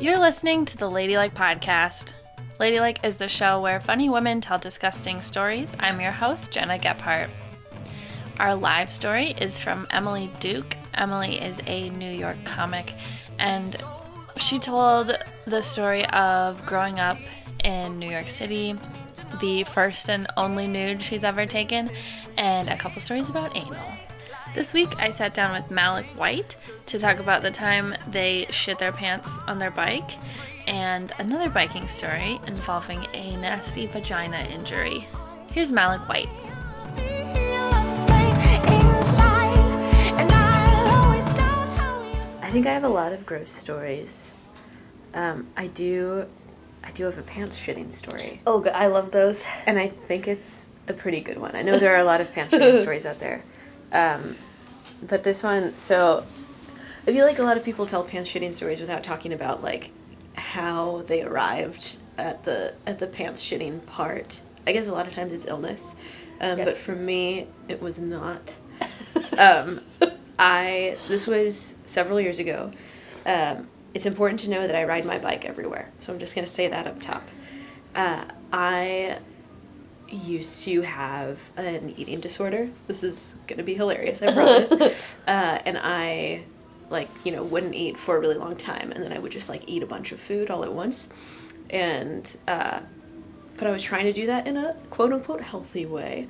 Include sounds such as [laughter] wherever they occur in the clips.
You're listening to the Ladylike Podcast. Ladylike is the show where funny women tell disgusting stories. I'm your host, Gena Gephart. Our live story is from Emily Duke. Emily is a New York comic, and she told the story of growing up in New York City, the first and only nude she's ever taken, and a couple stories about anal. This week, I sat down with Malic White to talk about the time they shit their pants on their bike and another biking story involving a nasty vagina injury. Here's Malic White. I think I have a lot of gross stories. Um, I do, I do have a pants shitting story, Oh, I love those. and I think it's a pretty good one. I know there are a lot of pants shitting [laughs] stories out there, um, but this one. So, I feel like a lot of people tell pants shitting stories without talking about like how they arrived at the at the pants shitting part. I guess a lot of times it's illness, um, but for me it was not. [laughs] um, I this was several years ago. Um, it's important to know that I ride my bike everywhere, so I'm just gonna say that up top. Uh, I used to have an eating disorder. This is gonna be hilarious, I promise. [laughs] uh, and I, like, you know, wouldn't eat for a really long time, and then I would just like eat a bunch of food all at once, and uh, but I was trying to do that in a quote unquote healthy way.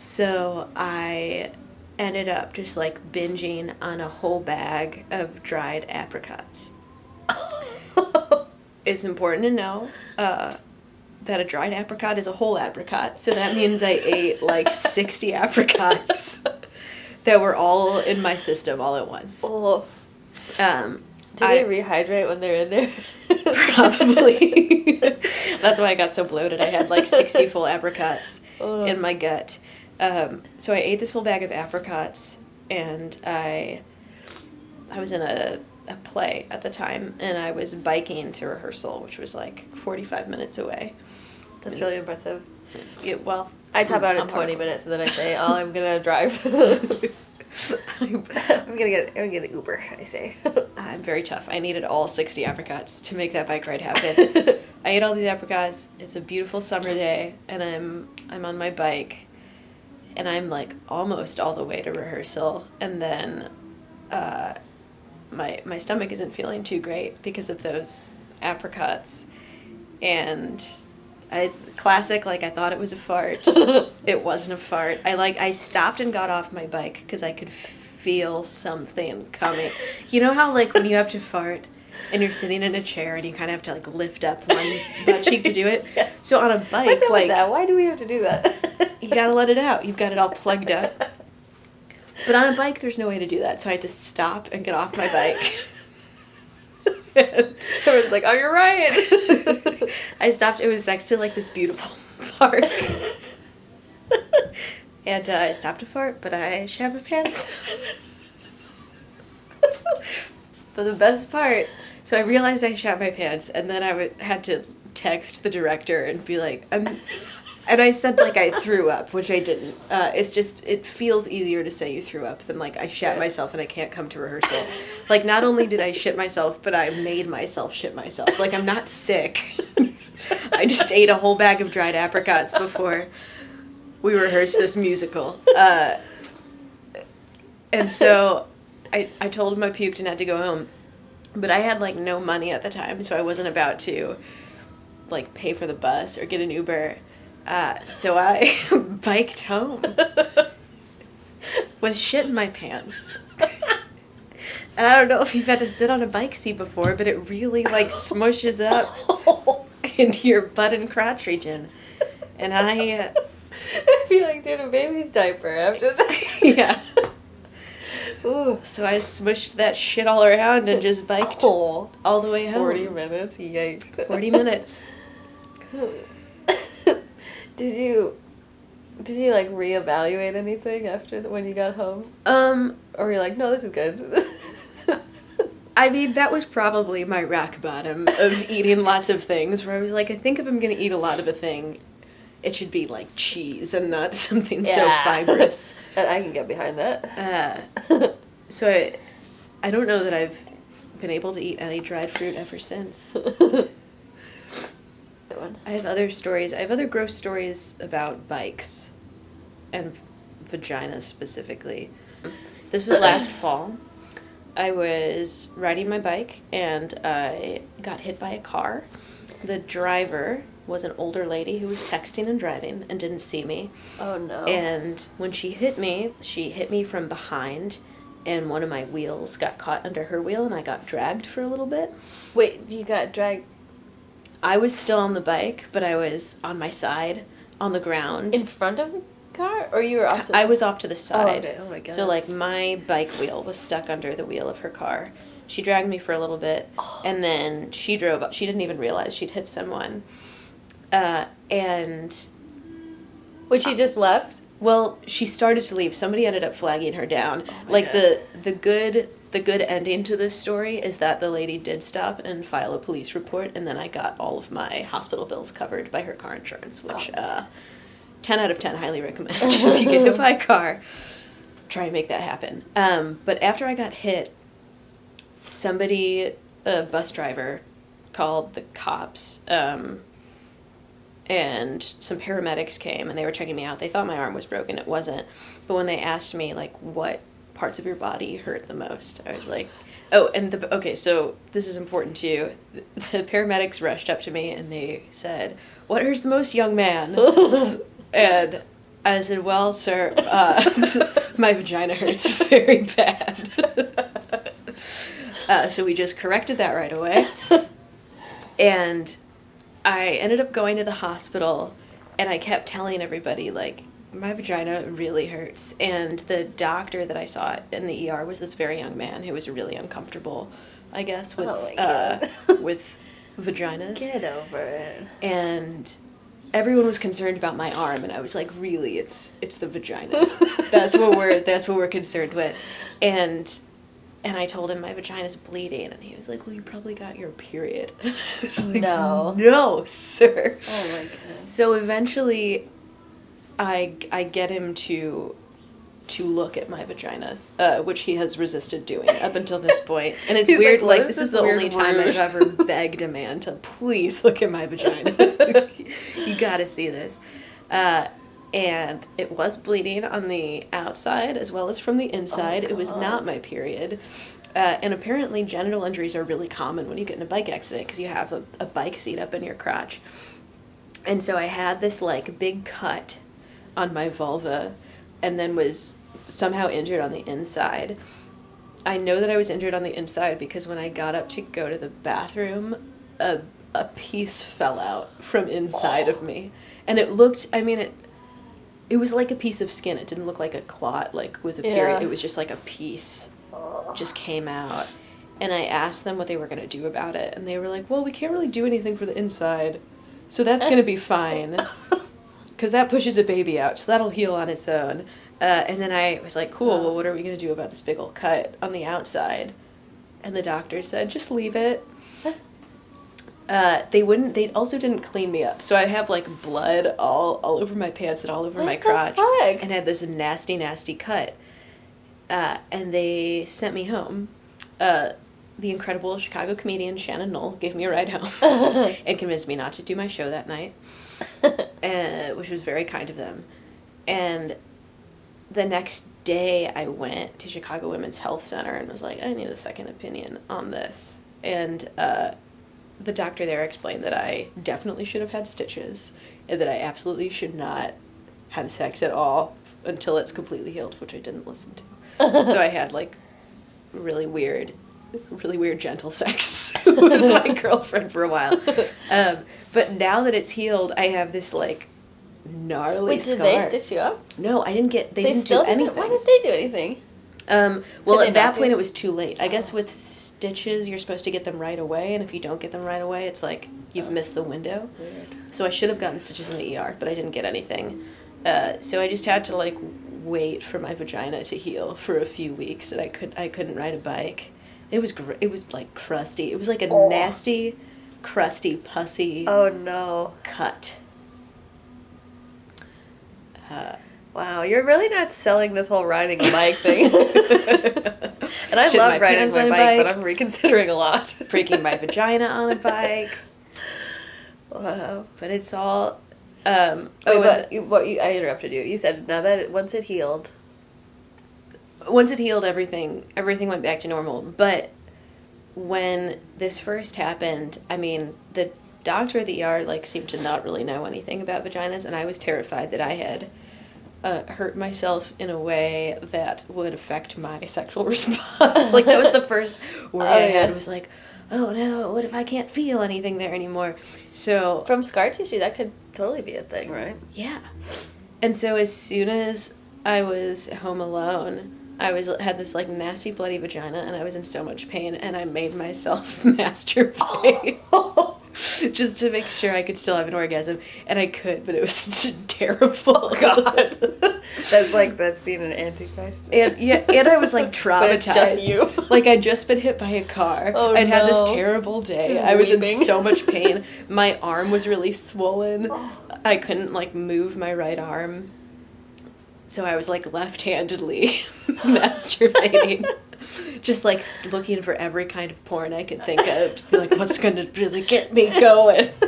So I ended up just like binging on a whole bag of dried apricots. [laughs] it's important to know uh, that a dried apricot is a whole apricot. So that means I [laughs] ate like 60 apricots [laughs] that were all in my system all at once. Oh, Um, do I- they rehydrate when they're in there? [laughs] Probably. That's why I got so bloated. I had like 60 full apricots Ugh. in my gut. Um, so I ate this whole bag of apricots and I I was in a, a play at the time and I was biking to rehearsal, which was like 45 minutes away. That's really impressive. It, well, I tap out in 20 hardcore. minutes and then I say, [laughs] oh, I'm gonna drive. [laughs] I'm gonna get, I'm gonna get an Uber, I say. [laughs] I'm very tough. I needed all 60 apricots to make that bike ride happen. I ate all these apricots. It's a beautiful summer day, and I'm I'm on my bike, and I'm like almost all the way to rehearsal, and then, uh, my my stomach isn't feeling too great because of those apricots, and. I classic like I thought it was a fart. [laughs] it wasn't a fart. I like I stopped and got off my bike because I could feel something coming. You know how like when you have to fart and you're sitting in a chair and you kind of have to like lift up one butt cheek to do it. [laughs] So on a bike, like that? Why do we have to do that? [laughs] you gotta let it out. You've got it all plugged up. But on a bike, there's no way to do that. So I had to stop and get off my bike. And- [laughs] Everyone's like, oh, you're right. [laughs] I stopped. It was next to like this beautiful [laughs] park. and uh, I stopped to fart, but I shat my pants. but the best part, so I realized I shat my pants, and then I would, had to text the director and be like, I'm. And I said like I threw up, which I didn't. Uh, it's just it feels easier to say you threw up than like I shat myself and I can't come to rehearsal. Like not only did I shit myself, but I made myself shit myself. Like I'm not sick. I just ate a whole bag of dried apricots before we rehearsed this musical. Uh, and so I, I told him I puked and had to go home. But I had like no money at the time, so I wasn't about to like pay for the bus or get an Uber. Uh, so I [laughs] biked home with shit in my pants. And I don't know if you've had to sit on a bike seat before, but it really like smushes up [laughs] into your butt and crotch region. And I, uh, [laughs] I feel like doing a baby's diaper after that. yeah. Ooh. So I smushed that shit all around and just biked Oh, all the way home. 40 minutes? Yikes. 40 minutes. Did you did you like reevaluate anything after the, when you got home, Um, or were you like, no, this is good? [laughs] I mean, that was probably my rock bottom of [laughs] eating lots of things, where I was like, I think if I'm gonna eat a lot of a thing, it should be like cheese and not [laughs] something so fibrous. And I can get behind that. Uh, so I, I don't know that I've been able to eat any dried fruit ever since. Good one. I have other stories. I have other gross stories about bikes and vaginas specifically. This was last [coughs] fall. I was riding my bike and I got hit by a car. The driver was an older lady who was texting and driving and didn't see me. Oh no. And when she hit me, she hit me from behind and one of my wheels got caught under her wheel and I got dragged for a little bit. Wait, you got dragged I was still on the bike, but I was on my side on the ground. in front of the car, or you were off? To I was off to the side. okay. Oh my God. So like my bike wheel was stuck under the wheel of her car. She dragged me for a little bit, Oh. and then she drove up. She didn't even realize she'd hit someone. Uh, and When she just left. well, she started to leave. Somebody ended up flagging her down. Oh like God. the the good the good ending to this story is that the lady did stop and file a police report, and then I got all of my hospital bills covered by her car insurance, which Oh, uh, ten out of ten highly recommend. [laughs] [laughs] if you get hit by a car, try and make that happen. Um, but after I got hit, somebody, a bus driver, called the cops. Um, and some paramedics came and they were checking me out. They thought my arm was broken. It wasn't. But when they asked me like what parts of your body hurt the most, I was like, "Oh, and the okay, so this is important too. [laughs] The paramedics rushed up to me and they said, "What hurts the most, young man?" [laughs] and I said, "Well, sir, uh, [laughs] my vagina hurts very bad." uh, so we just corrected that right away. And I ended up going to the hospital and I kept telling everybody, like, my vagina really hurts. And the doctor that I saw in the ER was this very young man who was really uncomfortable, I guess, with, Oh uh, [laughs] with vaginas. Get over it. And everyone was concerned about my arm and I was like, really, it's it's the vagina. [laughs] that's what we're that's what we're concerned with. And and I told him my vagina's bleeding, and he was like, "Well, you probably got your period." [laughs] Like, No. no, sir. Oh my god. So eventually, I I get him to to look at my vagina, uh, which he has resisted doing up until this point. And it's [laughs] He's weird. like, Like, is this is the only time rude?" I've ever [laughs] begged a man to please look at my vagina. [laughs] you gotta see this. Uh, and it was bleeding on the outside as well as from the inside. it was not my period. Uh, and apparently, genital injuries are really common when you get in a bike accident because you have a, a bike seat up in your crotch. And so I had this like big cut on my vulva and then was somehow injured on the inside. I know that I was injured on the inside because when I got up to go to the bathroom, a, a piece fell out from inside of me. And it looked, I mean, it it was like a piece of skin. It didn't look like a clot, like with a period. It was just like a piece just came out. And I asked them what they were going to do about it. And they were like, well, we can't really do anything for the inside. So that's going to be fine. [laughs] Because that pushes a baby out. So that'll heal on its own. Uh, and then I was like, cool, well, what are we going to do about this big old cut on the outside? And the doctor said, just leave it. [laughs] Uh, they wouldn't. They also didn't clean me up, so I have like blood all all over my pants and all over What my crotch, fuck? and had this nasty, nasty cut. Uh, and they sent me home. Uh, the incredible Chicago comedian Shannon Knoll gave me a ride home [laughs] [laughs] and convinced me not to do my show that night, [laughs] uh, which was very kind of them. And the next day, I went to Chicago Women's Health Center and was like, I need a second opinion on this. And uh, the doctor there explained that I definitely should have had stitches and that I absolutely should not have sex at all until it's completely healed, which I didn't listen to. [laughs] so I had like really weird, really weird gentle sex [laughs] with my [laughs] girlfriend for a while. Um, but now that it's healed, I have this like gnarly Wait, did scar. they stitch you up? No, I didn't get. They, didn't still do anything. Why did they do anything? Um, well, at that point, it was too late. I guess with stitches, you're supposed to get them right away, and if you don't get them right away, it's like you've missed the window. Weird. So I should have gotten stitches in the ER, but I didn't get anything. Uh, so I just had to like wait for my vagina to heal for a few weeks, and I could I couldn't ride a bike. It was gr- it was like crusty. It was like a Oh. nasty, crusty, pussy Oh no! cut. Uh, Wow, you're really not selling this whole riding a bike thing. [laughs] [laughs] And I love my riding my a bike, but. I'm reconsidering a lot. [laughs] breaking my vagina on a bike. Wow. But it's all. Um, Oh, oh, but you, what you, I interrupted you. You said now that it, once it healed. Once it healed, everything everything went back to normal. But when this first happened, I mean, the doctor at the ER like seemed to not really know anything about vaginas, and I was terrified that I had uh, hurt myself in a way that would affect my [laughs] sexual response. like that was the first [laughs] worry Oh, I yeah. had was like, oh no, what if I can't feel anything there anymore? So From scar tissue, that could totally be a thing, right? yeah. And so as soon as I was home alone, I was had this like nasty bloody vagina and I was in so much pain and I made myself [laughs] masturbate [laughs] just to make sure I could still have an orgasm and I could, but it was [laughs] terrible. Oh God, that's like that scene in Antichrist. And yeah, and I was like traumatized. just you. like I'd just been hit by a car. Oh, I'd had this terrible day. Just I was weeping. in so much pain. My arm was really swollen. Oh. I couldn't like move my right arm. So I was like left-handedly [laughs] masturbating. [laughs] Just like looking for every kind of porn I could think of to be like, what's gonna really get me going? [laughs]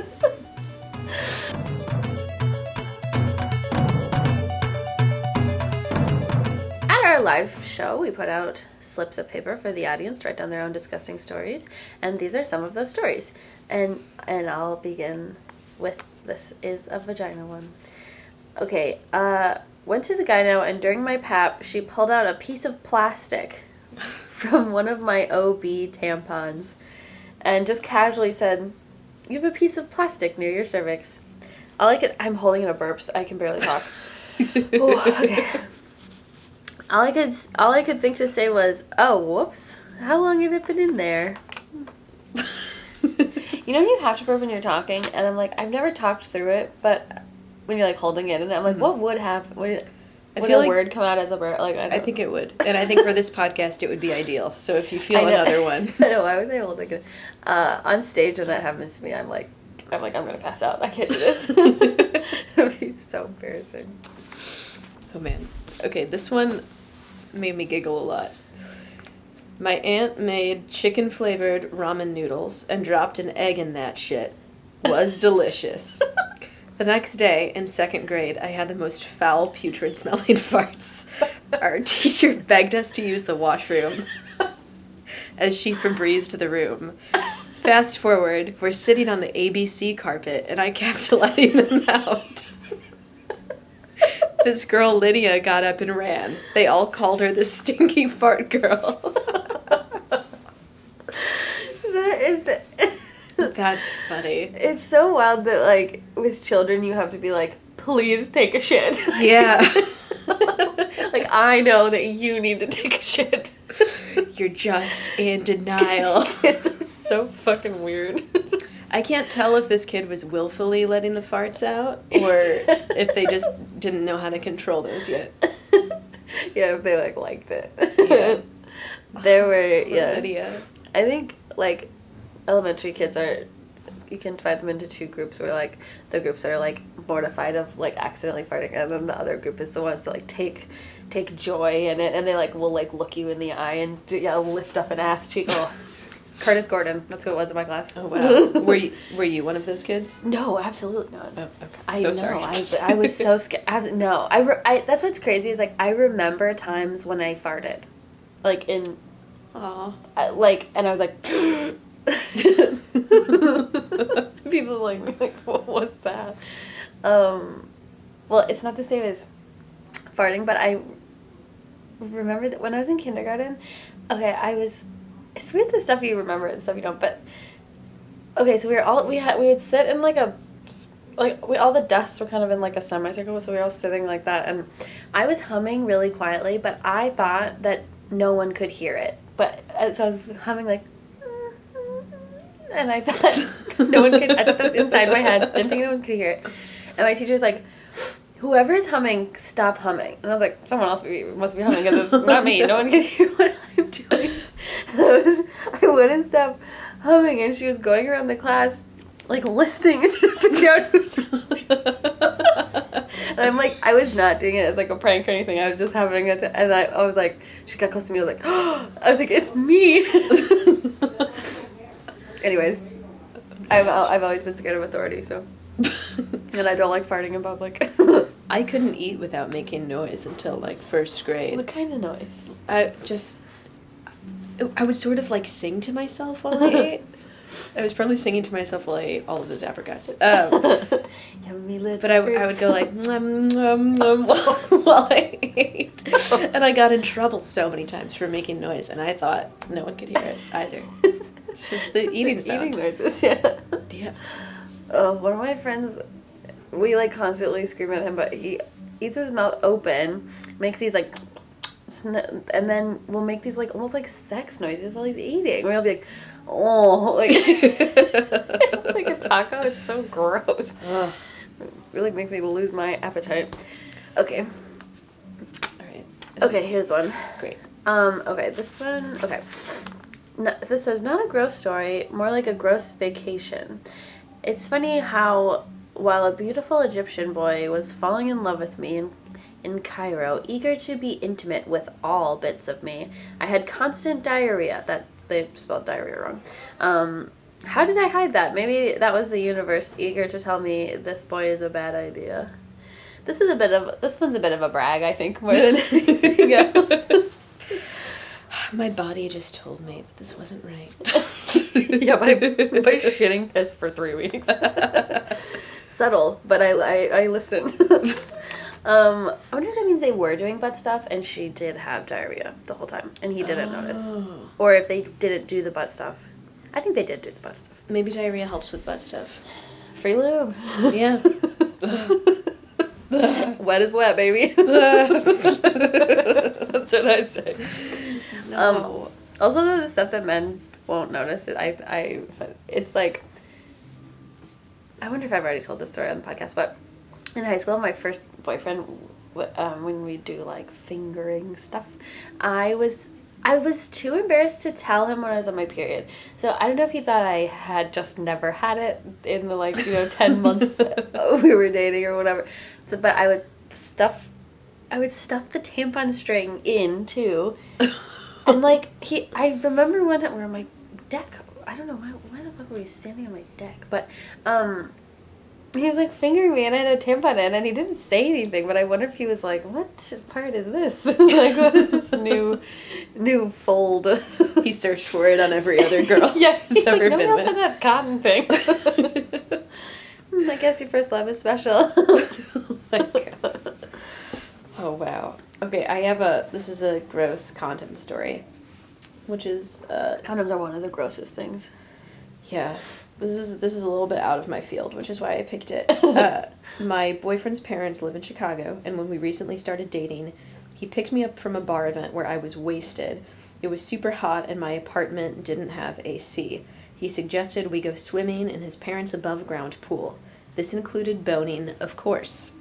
At our live show, we put out slips of paper for the audience to write down their own disgusting stories, and these are some of those stories. And and I'll begin with this is a vagina one. Okay, uh, went to the gyno, and during my pap, she pulled out a piece of plastic [laughs] from one of my OB tampons, and just casually said, "You have a piece of plastic near your cervix." I like it. I'm holding in a burp, so I can barely talk. [laughs] Ooh, okay. All I could all I could think to say was, "Oh, whoops! How long had it been in there?" [laughs] You know, you have to burp when you're talking, and I'm like, I've never talked through it, but when you're like holding it, and I'm like, what would have would, Mm-hmm. I would feel a like- word come out as a burp? Like, I, I think it would. And I think for this podcast it would be ideal. So if you [laughs] feel another one. [laughs] I know. Why would they hold it? Uh, on stage when that happens to me, I'm like, I'm like, I'm gonna pass out. I can't do this. [laughs] It'd be so embarrassing. Oh man. Okay, this one made me giggle a lot. My aunt made chicken flavored ramen noodles and dropped an egg in that shit. Was delicious. The next day, in second grade, I had the most foul, putrid smelling [laughs] farts. Our teacher begged us to use the washroom [laughs] as she Febrezed the room. Fast forward, we're sitting on the ABC carpet, and I kept [laughs] letting them out. This girl Lydia got up and ran. They all called her the stinky fart girl. That is. That's funny. It's so wild that like with children you have to be like, please take a shit. [laughs] Yeah. [laughs] like I know that you need to take a shit. [laughs] You're just in denial. it's so fucking weird. I can't tell if this kid was willfully letting the farts out or if they just didn't know how to control those yet. yeah, if they like liked it. Yeah. there were yeah. Lydia. I think like elementary kids are you can divide them into two groups where like the groups that are like mortified of like accidentally farting and then the other group is the ones that like take take joy in it and they like will like look you in the eye and do, yeah lift up an ass cheek oh [laughs] curtis gordon that's who it was in my class Oh wow. were you [laughs] were you one of those kids? no absolutely not Oh, okay. I so know. sorry. I, I was so scared. I, no, I, re- I. That's what's crazy is like I remember times when I farted, like in, Aw. uh, like, and I was like, [gasps] [laughs] people like me like, what was that? Um, well, it's not the same as farting, but I remember that when I was in kindergarten. Okay, I was. It's weird the stuff you remember and stuff you don't, but okay. So we were all we had we would sit in like a like we all the desks were kind of in like a semicircle, so we were all sitting like that, and I was humming really quietly, but I thought that no one could hear it. But so I was humming like, and I thought [laughs] no one could. I thought that was inside my head. Didn't think no one could hear it. And my teacher was like, "Whoever's humming, stop humming." And I was like, "Someone else must be humming because it's not me. No one can [laughs] hear what I'm doing." And I was, I wouldn't stop humming, and she was going around the class like listening and [laughs] to figure out who's and And I'm like, I was not doing it as like a prank or anything. I was just having it, and I, I was like, she got close to me. I was like, oh! [gasps] I was like, it's me. Anyways, I've I've always been scared of authority, so [laughs] and I don't like farting in public. [laughs] I couldn't eat without making noise until like first grade. what kind of noise? I just, I would sort of like sing to myself while I [laughs] ate. I was probably singing to myself while I ate all of those apricots. Um, Yummy little but I, I would go like "Mwah, mwah, mwah," while, while I ate, and I got in trouble so many times for making noise, and I thought no one could hear it either. It's just the [laughs] eating sound. Eating noises, [laughs] yeah. Yeah. Oh, one of my friends, we like constantly scream at him, but he eats with his mouth open, makes these like, and then we'll make these like almost like sex noises while he's eating. We'll be like, oh, [laughs] like like a taco. It's so gross. Ugh. It really makes me lose my appetite. Okay, All right. okay. Here's one. Great. Um, okay, this one, okay. No, this says not a gross story, more like a gross vacation. It's funny how, while a beautiful Egyptian boy was falling in love with me in, in Cairo, eager to be intimate with all bits of me, I had constant diarrhea. That they spelled diarrhea wrong. Um, how did I hide that? Maybe that was the universe eager to tell me this boy is a bad idea. This is a bit of this one's a bit of a brag, I think, more than [laughs] anything else. [laughs] My body just told me that this wasn't right. [laughs] yeah, by, by shitting piss for three weeks. [laughs] Subtle, but I, I, I listen. [laughs] um, I wonder if that means they were doing butt stuff and she did have diarrhea the whole time and he didn't notice. Oh. Or if they didn't do the butt stuff. I think they did do the butt stuff. Maybe diarrhea helps with butt stuff. Free lube. Yeah. wet is wet, baby. That's what I say. No. Also, the stuff that men won't notice, it, I, I, it's like, I wonder if I've already told this story on the podcast, but in high school, my first boyfriend, um, when we do like fingering stuff, I was, I was too embarrassed to tell him when I was on my period. So I don't know if he thought I had just never had it in the like you know ten [laughs] months we were dating or whatever. So, but I would stuff, I would stuff the tampon string in too [laughs] and like he i remember one time we were on my deck. I don't know why, why the fuck were we standing on my deck? But um he was like fingering me and i had a tampon in and he didn't say anything but i wonder if he was like what part is this? [laughs] Like what is this new new fold? [laughs] He searched for it on every other girl. [laughs] Yeah he's like, ever no been one else had that cotton thing. I guess your first love is special. Oh my god. Oh wow. Okay, I have a. This is a gross condom story, which is uh condoms are one of the grossest things yeah. This is this is a little bit out of my field, which is why I picked it. [laughs] Uh, my boyfriend's parents live in Chicago, and when we recently started dating, he picked me up from a bar event where I was wasted. It was super hot, and my apartment didn't have AC. He suggested we go swimming in his parents' above ground pool. This included boning, of course.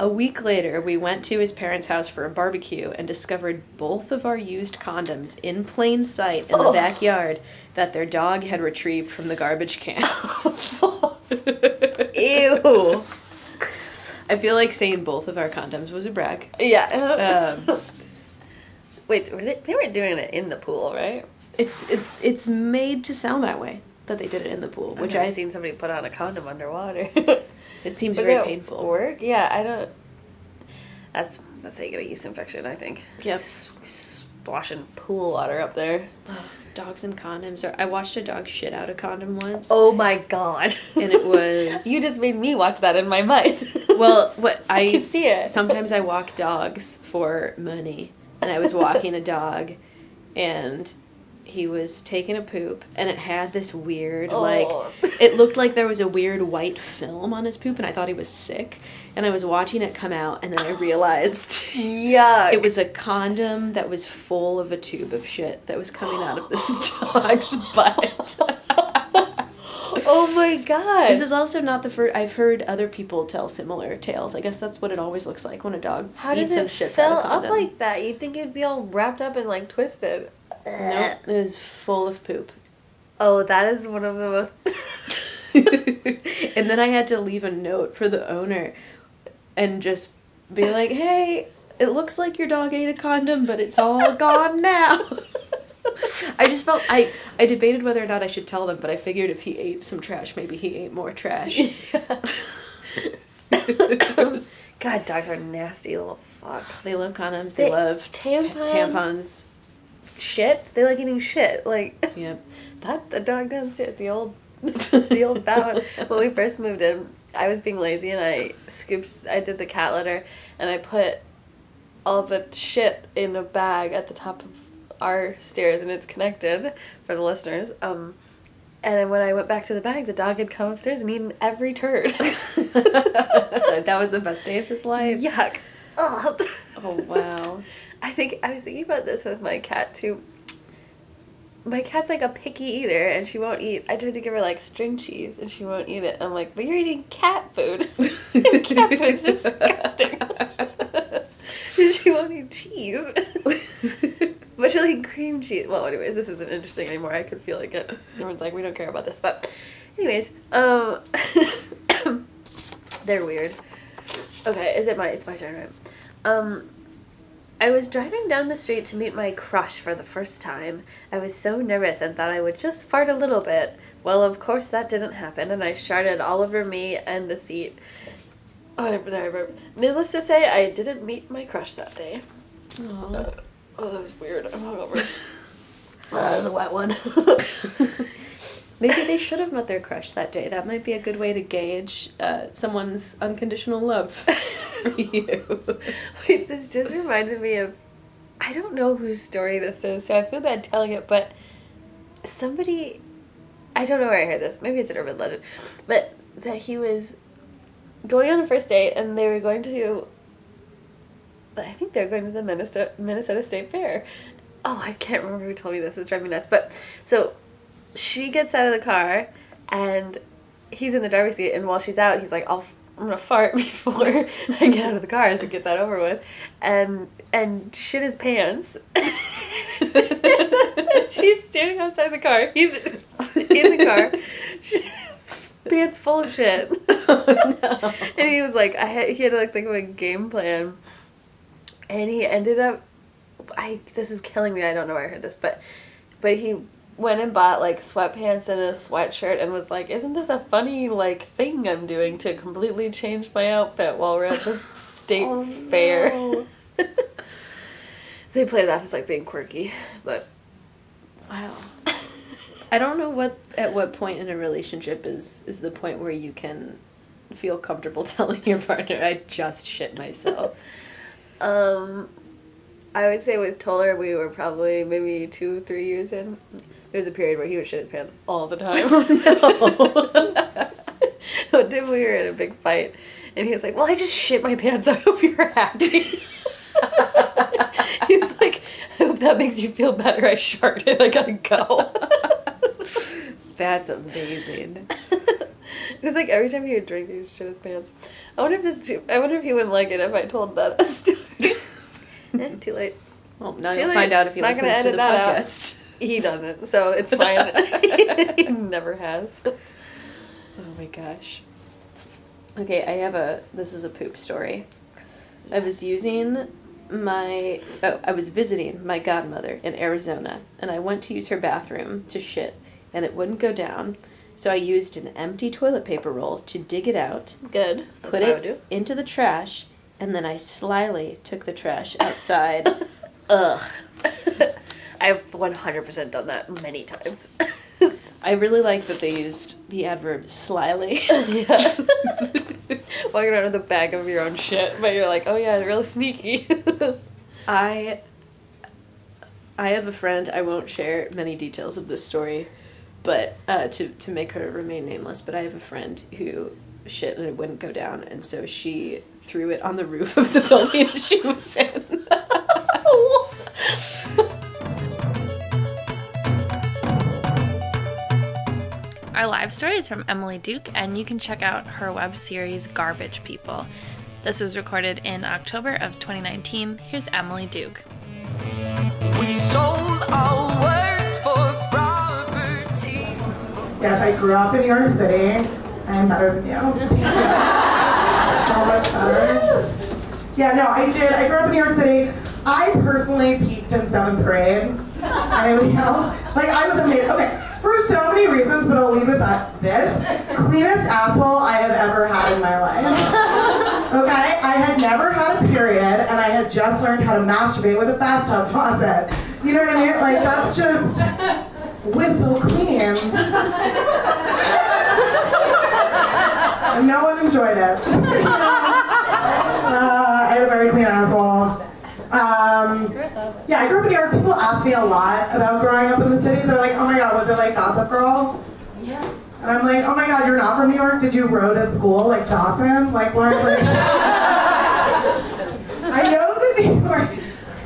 A week later, we went to his parents' house for a barbecue and discovered both of our used condoms in plain sight in the Oh. backyard that their dog had retrieved from the garbage can. [laughs] [laughs] ew I feel like saying both of our condoms was a brag. yeah Um, [laughs] Wait, were they, they weren't doing it in the pool, right? it's it, it's made to sound that way that they did it in the pool, which Which I've seen somebody put on a condom underwater. It seems Would very painful. Work? Yeah, I don't. That's that's how you get a yeast infection. I think. Yep. Splashing pool water up there. Dogs and condoms. Or I watched a dog shit out a condom once. Oh my god! And it was- [laughs] you just made me watch that in my mind. [laughs] Well, what I, I can see it. Sometimes I walk dogs for money, and I was walking a dog, and he was taking a poop, and it had this weird Oh. like it looked like there was a weird white film on his poop, and I thought he was sick, and I was watching it come out, and then I realized. [laughs] Yuck! It was a condom that was full of a tube of shit that was coming out of this [laughs] dog's butt. Oh my god! This is also not the first. I've heard other people tell similar tales. I guess that's what it always looks like when a dog How eats does and it shits fill out up like that? You'd think it'd be all wrapped up and like twisted. Nope, it is full of poop. Oh, that is one of the most. [laughs] and then I had to leave a note for the owner and just be like, "Hey, it looks like your dog ate a condom, but it's all [laughs] gone now." I just felt I I debated whether or not I should tell them, but I figured if he ate some trash, maybe he ate more trash. Yeah. [laughs] God, dogs are nasty little fucks. they love condoms. They, They- love tampons. tampons. Shit. They like eating shit. Like Yep. [laughs] that. The dog downstairs. The old, [laughs] the old bound. When we first moved in, I was being lazy and I scooped. I did the cat litter and I put all the shit in a bag at the top of our stairs and it's connected for the listeners. Um, and when I went back to the bag, the dog had come upstairs and eaten every turd. [laughs] that was the best day of his life. Yuck. Ugh. Oh wow. I think I was thinking about this with my cat too. My cat's like a picky eater and she won't eat. I tried to give her like string cheese and she won't eat it. I'm like, but you're eating cat food. [laughs] and cat food's disgusting. [laughs] she won't eat cheese. [laughs] but she'll eat cream cheese. Well, anyways, this isn't interesting anymore. I could feel like it. Everyone's like, we don't care about this. But, anyways, um, [coughs] they're weird. Okay, is it my? It's my turn, right? Um, I was driving down the street to meet my crush for the first time. I was so nervous and thought I would just fart a little bit. Well, of course that didn't happen, and I sharted all over me and the seat. Oh, I remember. Needless to say, I didn't meet my crush that day. Aw. Oh, that was weird. I'm hungover. Oh, [laughs] that was a wet one. [laughs] Maybe they should have met their crush that day. That might be a good way to gauge uh, someone's unconditional love [laughs] for you. [laughs] Wait, this just reminded me of. I don't know whose story this is, so I feel bad telling it, but somebody. I don't know where I heard this. Maybe it's an urban legend. But that he was going on a first date and they were going to. I think they were going to the Minnesota, Minnesota State Fair. Oh, I can't remember who told me this. It's driving me nuts. But so she gets out of the car and he's in the driver's seat and while she's out he's like I'll I'm gonna fart [laughs] before I get out of the car to get that over with. And and shit his pants. [laughs] She's standing outside the car. He's in the car. [laughs] Pants full of shit. Oh, no. and he was like I had, he had to like think of a game plan. And he ended up I this is killing me I don't know where I heard this but but he went and bought like sweatpants and a sweatshirt and was like isn't this a funny like thing I'm doing to completely change my outfit while we're at the [laughs] state Oh, fair no. [laughs] so he played it off as like being quirky but Wow. I don't know what at what point in a relationship is is the point where you can feel comfortable [laughs] telling your partner I just shit myself. Um, I would say with Toller, we were probably maybe two, three years in. There was a period where he would shit his pants all the time. [laughs] [laughs] One time we were in a big fight, and he was like, "Well, I just shit my pants. [laughs] I hope you're happy." He's like, "I hope that makes you feel better. I sharted. I gotta go." That's amazing. it was like every time he would drink, he would shit his pants. I wonder if this. Too, I wonder if he wouldn't like it if I told that story. eh, too late. Well, now Too you'll late. find out if he Not gonna listens to the podcast. He doesn't, so it's fine. [laughs] [laughs] he never has. Oh my gosh. Okay, I have a. This is a poop story. I was using my. Oh, I was visiting my godmother in Arizona, and I went to use her bathroom to shit, and it wouldn't go down. So I used an empty toilet paper roll to dig it out, Good. That's put what I would it do. into the trash, and then I slyly took the trash [laughs] outside. Ugh. I've 100% done that many times. [laughs] I really like that they used the adverb slyly. [laughs] yeah. [laughs] Walking around with a bag of your own shit, but you're like, oh yeah, real sneaky. I I have a friend. I won't share many details of this story, but uh, to to make her remain nameless. But I have a friend who shit and it wouldn't go down, and so she threw it on the roof of the building she was in. Our live story is from Emily Duke, and you can check out her web series Garbage People. This was recorded in October of 2019. Here's Emily Duke. We sold our words for property. Yes, I grew up in New York City. I am better than you. so [laughs] so much better. Yeah, no, I did. I grew up in New York City. I personally peaked in seventh grade. Anybody else? Like, I was amazing. Okay, for so many reasons, but I'll lead with that. This cleanest asshole I have ever had in my life. Okay, I had never had a period, and I had just learned how to masturbate with a bathtub faucet. You know what I mean? Like, that's just whistle clean. No one enjoyed it. [laughs] Uh, I had a very clean asshole. Um, yeah, I grew up in New York. People ask me a lot about growing up in the city. They're like, oh my god, was it like Gossip Girl? Yeah. And I'm like, oh my god, you're not from New York? Did you row to school like Dawson? Like what? Like, [laughs] I know that New York.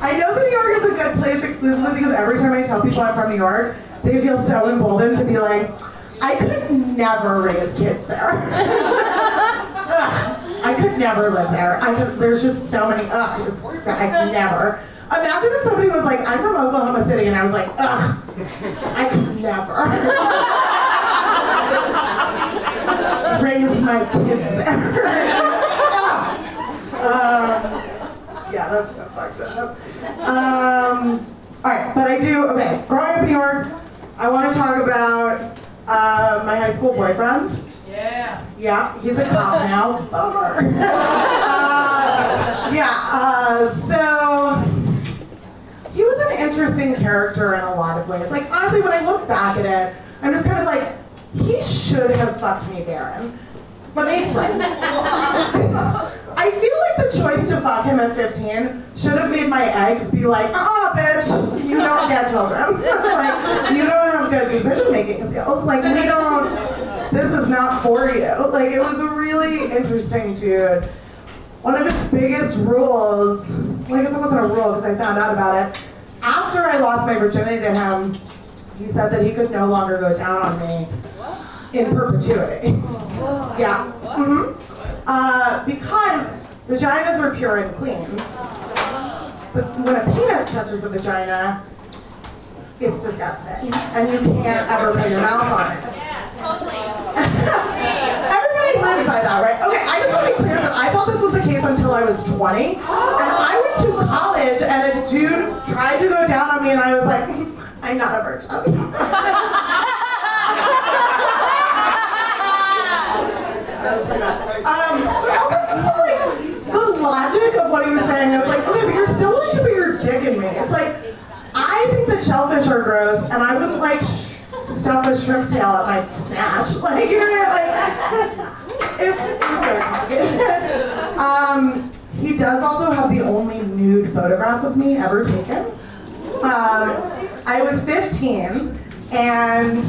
I know that New York is a good place exclusively because every time I tell people I'm from New York, they feel so emboldened to be like, I could never raise kids there. [laughs] Never live there. I could. There's just so many. Ugh, it's, I never. Imagine if somebody was like, I'm from Oklahoma City, and I was like, ugh, I could never [laughs] raise my kids there. [laughs] Um, yeah, that's so fucked up. Um, all right, but I do. Okay, growing up in New York, I want to talk about uh, my high school boyfriend. Yeah. Yeah, he's a cop now. Bummer. [laughs] uh, yeah, uh, so he was an interesting character in a lot of ways. Like, honestly, when I look back at it, I'm just kind of like, he should have fucked me, barren. Let me explain. [laughs] I feel like the choice to fuck him at 15 should have made my eggs be like, ah, bitch, you don't get children. [laughs] like, you don't have good decision making skills. Like, we don't, this is not for you. [laughs] Like, it was a really interesting dude. One of his biggest rules, well, I guess it wasn't a rule because I found out about it. After I lost my virginity to him, he said that he could no longer go down on me in perpetuity. [laughs] Yeah. hmm Uh, because vaginas are pure and clean. But when a penis touches a vagina, it's disgusting. And you can't ever put your mouth on it. Everybody lives by that, right? Okay, I just want to be clear that I thought this was the case until I was 20. And I went to college and a dude tried to go down on me and I was like, [laughs] I'm not a virgin. That was pretty bad. Um, but also just the, like, the logic of what he was saying, I was like, okay, but you're still willing to put your dick in me. It's like, I think that shellfish are gross, and I wouldn't like sh- stuff a shrimp tail at my snatch. [laughs] Like, you know, like, [laughs] um, he does also have the only nude photograph of me ever taken. Um, I was 15, and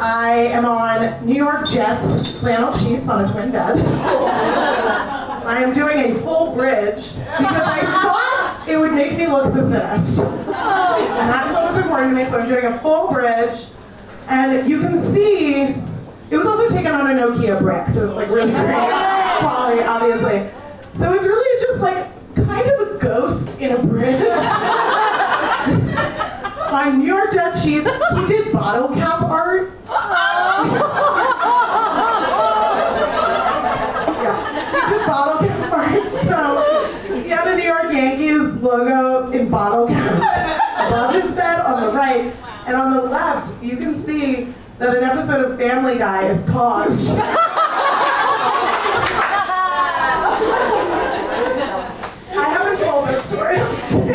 I am on New York Jets flannel sheets on a twin bed. [laughs] I am doing a full bridge because I thought it would make me look the thinnest. And that's what was important to me, so I'm doing a full bridge. And you can see, it was also taken on a Nokia brick, so it's like really great [laughs] quality, obviously. So it's really just like kind of a ghost in a bridge. [laughs] on New York Jet sheets, he did bottle cap art. [laughs] yeah, he did bottle cap art. So he had a New York Yankees logo in bottle caps above his bed on the right, and on the left you can see that an episode of Family Guy is paused. [laughs] I haven't told that story on stage. [laughs]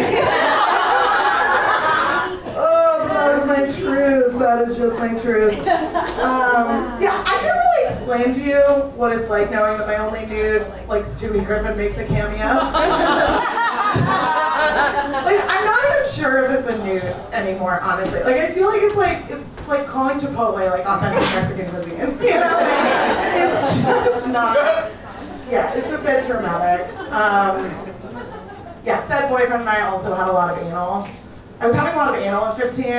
oh, that is my truth. That is just my truth. Um, yeah, I can't really explain to you what it's like knowing that my only dude, like Stewie Griffin, makes a cameo. [laughs] like, I'm not even sure if it's a nude anymore, honestly. Like, I feel like it's like it's like calling Chipotle like authentic Mexican cuisine. [laughs] You know, like, it's [laughs] just not. Yeah, it's a bit dramatic. Um, yeah, said boyfriend and I also had a lot of anal. I was having a lot of anal at 15.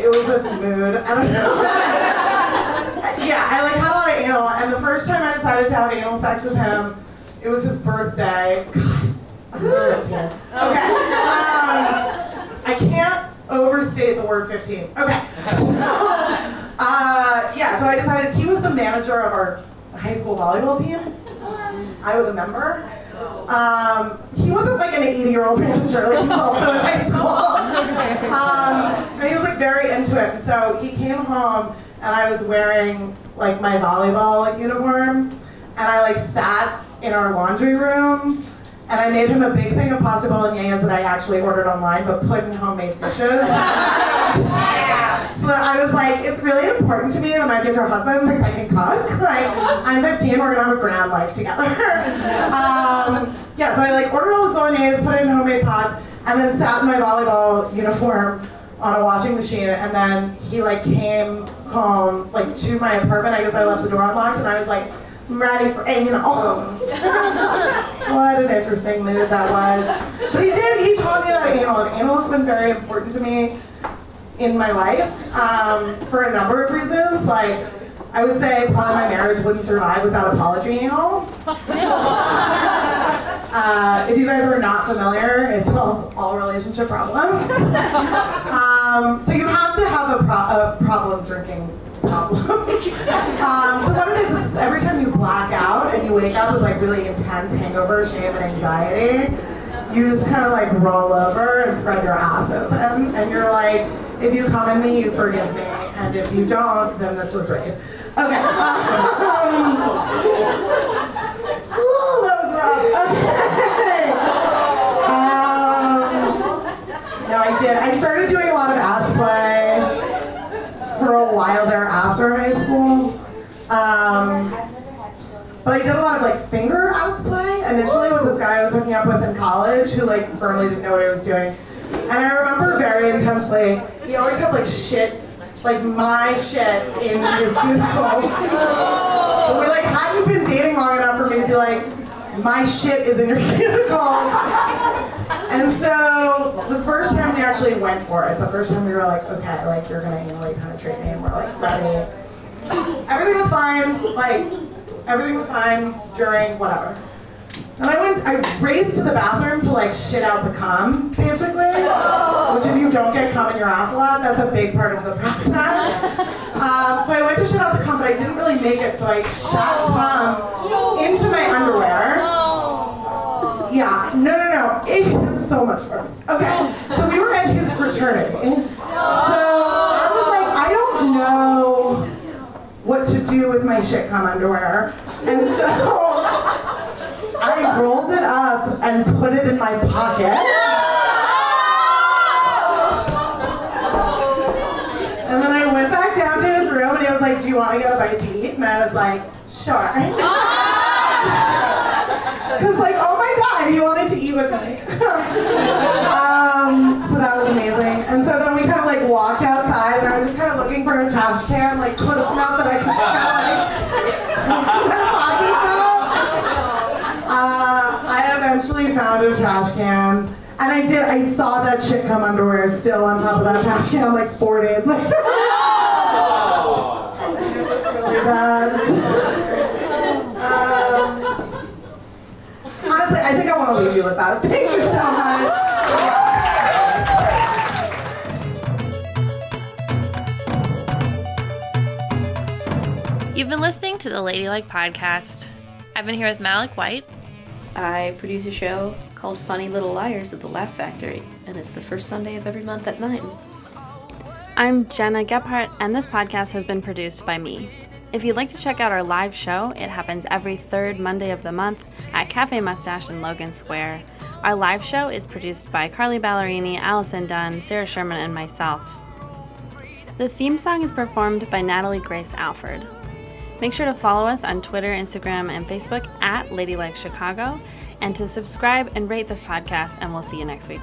It was a mood. I don't know. [laughs] yeah, I like had a lot of anal, and the first time I decided to have anal sex with him, it was his birthday. God, I was 15. Okay. Um, I can't overstate the word 15. Okay. So, [laughs] uh, yeah, so I decided he was the manager of our high school volleyball team. I was a member. Um, he wasn't like an 80 year old [laughs] manager, like he was also in high school. Um, and he was like very into it. And so he came home and I was wearing like my volleyball uniform and I like sat in our laundry room and I made him a big thing of pasta bolognese that I actually ordered online but put in homemade dishes. [laughs] [laughs] So I was like, it's really important to me when my future husband thinks I can cook. [laughs] Like, I'm 15, we're gonna have a grand life together. um, yeah, so I like ordered all this bolognese, put it in homemade pots, and then sat in my volleyball uniform on a washing machine. And then he like came home like to my apartment. I guess I left the door unlocked, and I was like, I'm ready for anal. [laughs] what an interesting mood that was. But he did. He taught me about anal, and anal has been very important to me in my life um, for a number of reasons. Like, I would say probably my marriage wouldn't survive without apology anal. [laughs] Uh, if you guys are not familiar, it solves all relationship problems. [laughs] um, so you have to have a, pro- a problem drinking problem. Um, so what it is is every time you black out and you wake up with like really intense hangover, shame, and anxiety, you just kind of like roll over and spread your ass open, and you're like, if you come in me, you forgive me, and if you don't, then this was rape. Okay. Um, [laughs] Ooh, that was rough. Okay. [laughs] Um, no, I did. I started doing a lot of ass play for a while there after high school. Um, but I did a lot of like finger ass play initially with this guy I was hooking up with in college who like firmly didn't know what he was doing. And I remember very intensely, he always had like shit, like my shit in his cuticles. But we like hadn't been dating long enough for me to be like, my shit is in your cuticles. And so the first time we actually went for it, the first time we were like, okay, like you're gonna anally penetrate me, and we're like ready. Everything was fine, like everything was fine during whatever. And I went, I raced to the bathroom to like shit out the cum, basically. Which if you don't get cum in your ass a lot, that's a big part of the process. Um, so I went to shit out the cum, but I didn't really make it, so I shot cum into my underwear. So much worse. Okay, so we were at his fraternity. So I was like, I don't know what to do with my shit cum underwear. And so I rolled it up and put it in my pocket. And then I went back down to his room and he was like, Do you want to get a bite to eat? And I was like, Sure. [laughs] Because, like, oh my god, he wanted to eat with me. [laughs] um, so that was amazing. And so then we kind of like walked outside and I was just kind of looking for a trash can, like close enough that I could just kind of like my pockets out. Uh, I eventually found a trash can. And I did, I saw that shit come underwear still on top of that trash can like four days later. It was really bad. Um, honestly, I think I want to leave you with that. Thank you so much. You've been listening to the Ladylike Podcast. I've been here with Malic White, I produce a show called Funny Little Liars at the Laugh Factory, and it's the first Sunday of every month at 9. I'm Gena Gephart, and this podcast has been produced by me. If you'd like to check out our live show, it happens every third Monday of the month at Cafe Mustache in Logan Square. Our live show is produced by Carly Ballerini, Allison Dunn, Sarah Sherman, and myself. The theme song is performed by Natalie Grace Alford. Make sure to follow us on Twitter, Instagram, and Facebook at Ladylike Chicago, and to subscribe and rate this podcast, and we'll see you next week.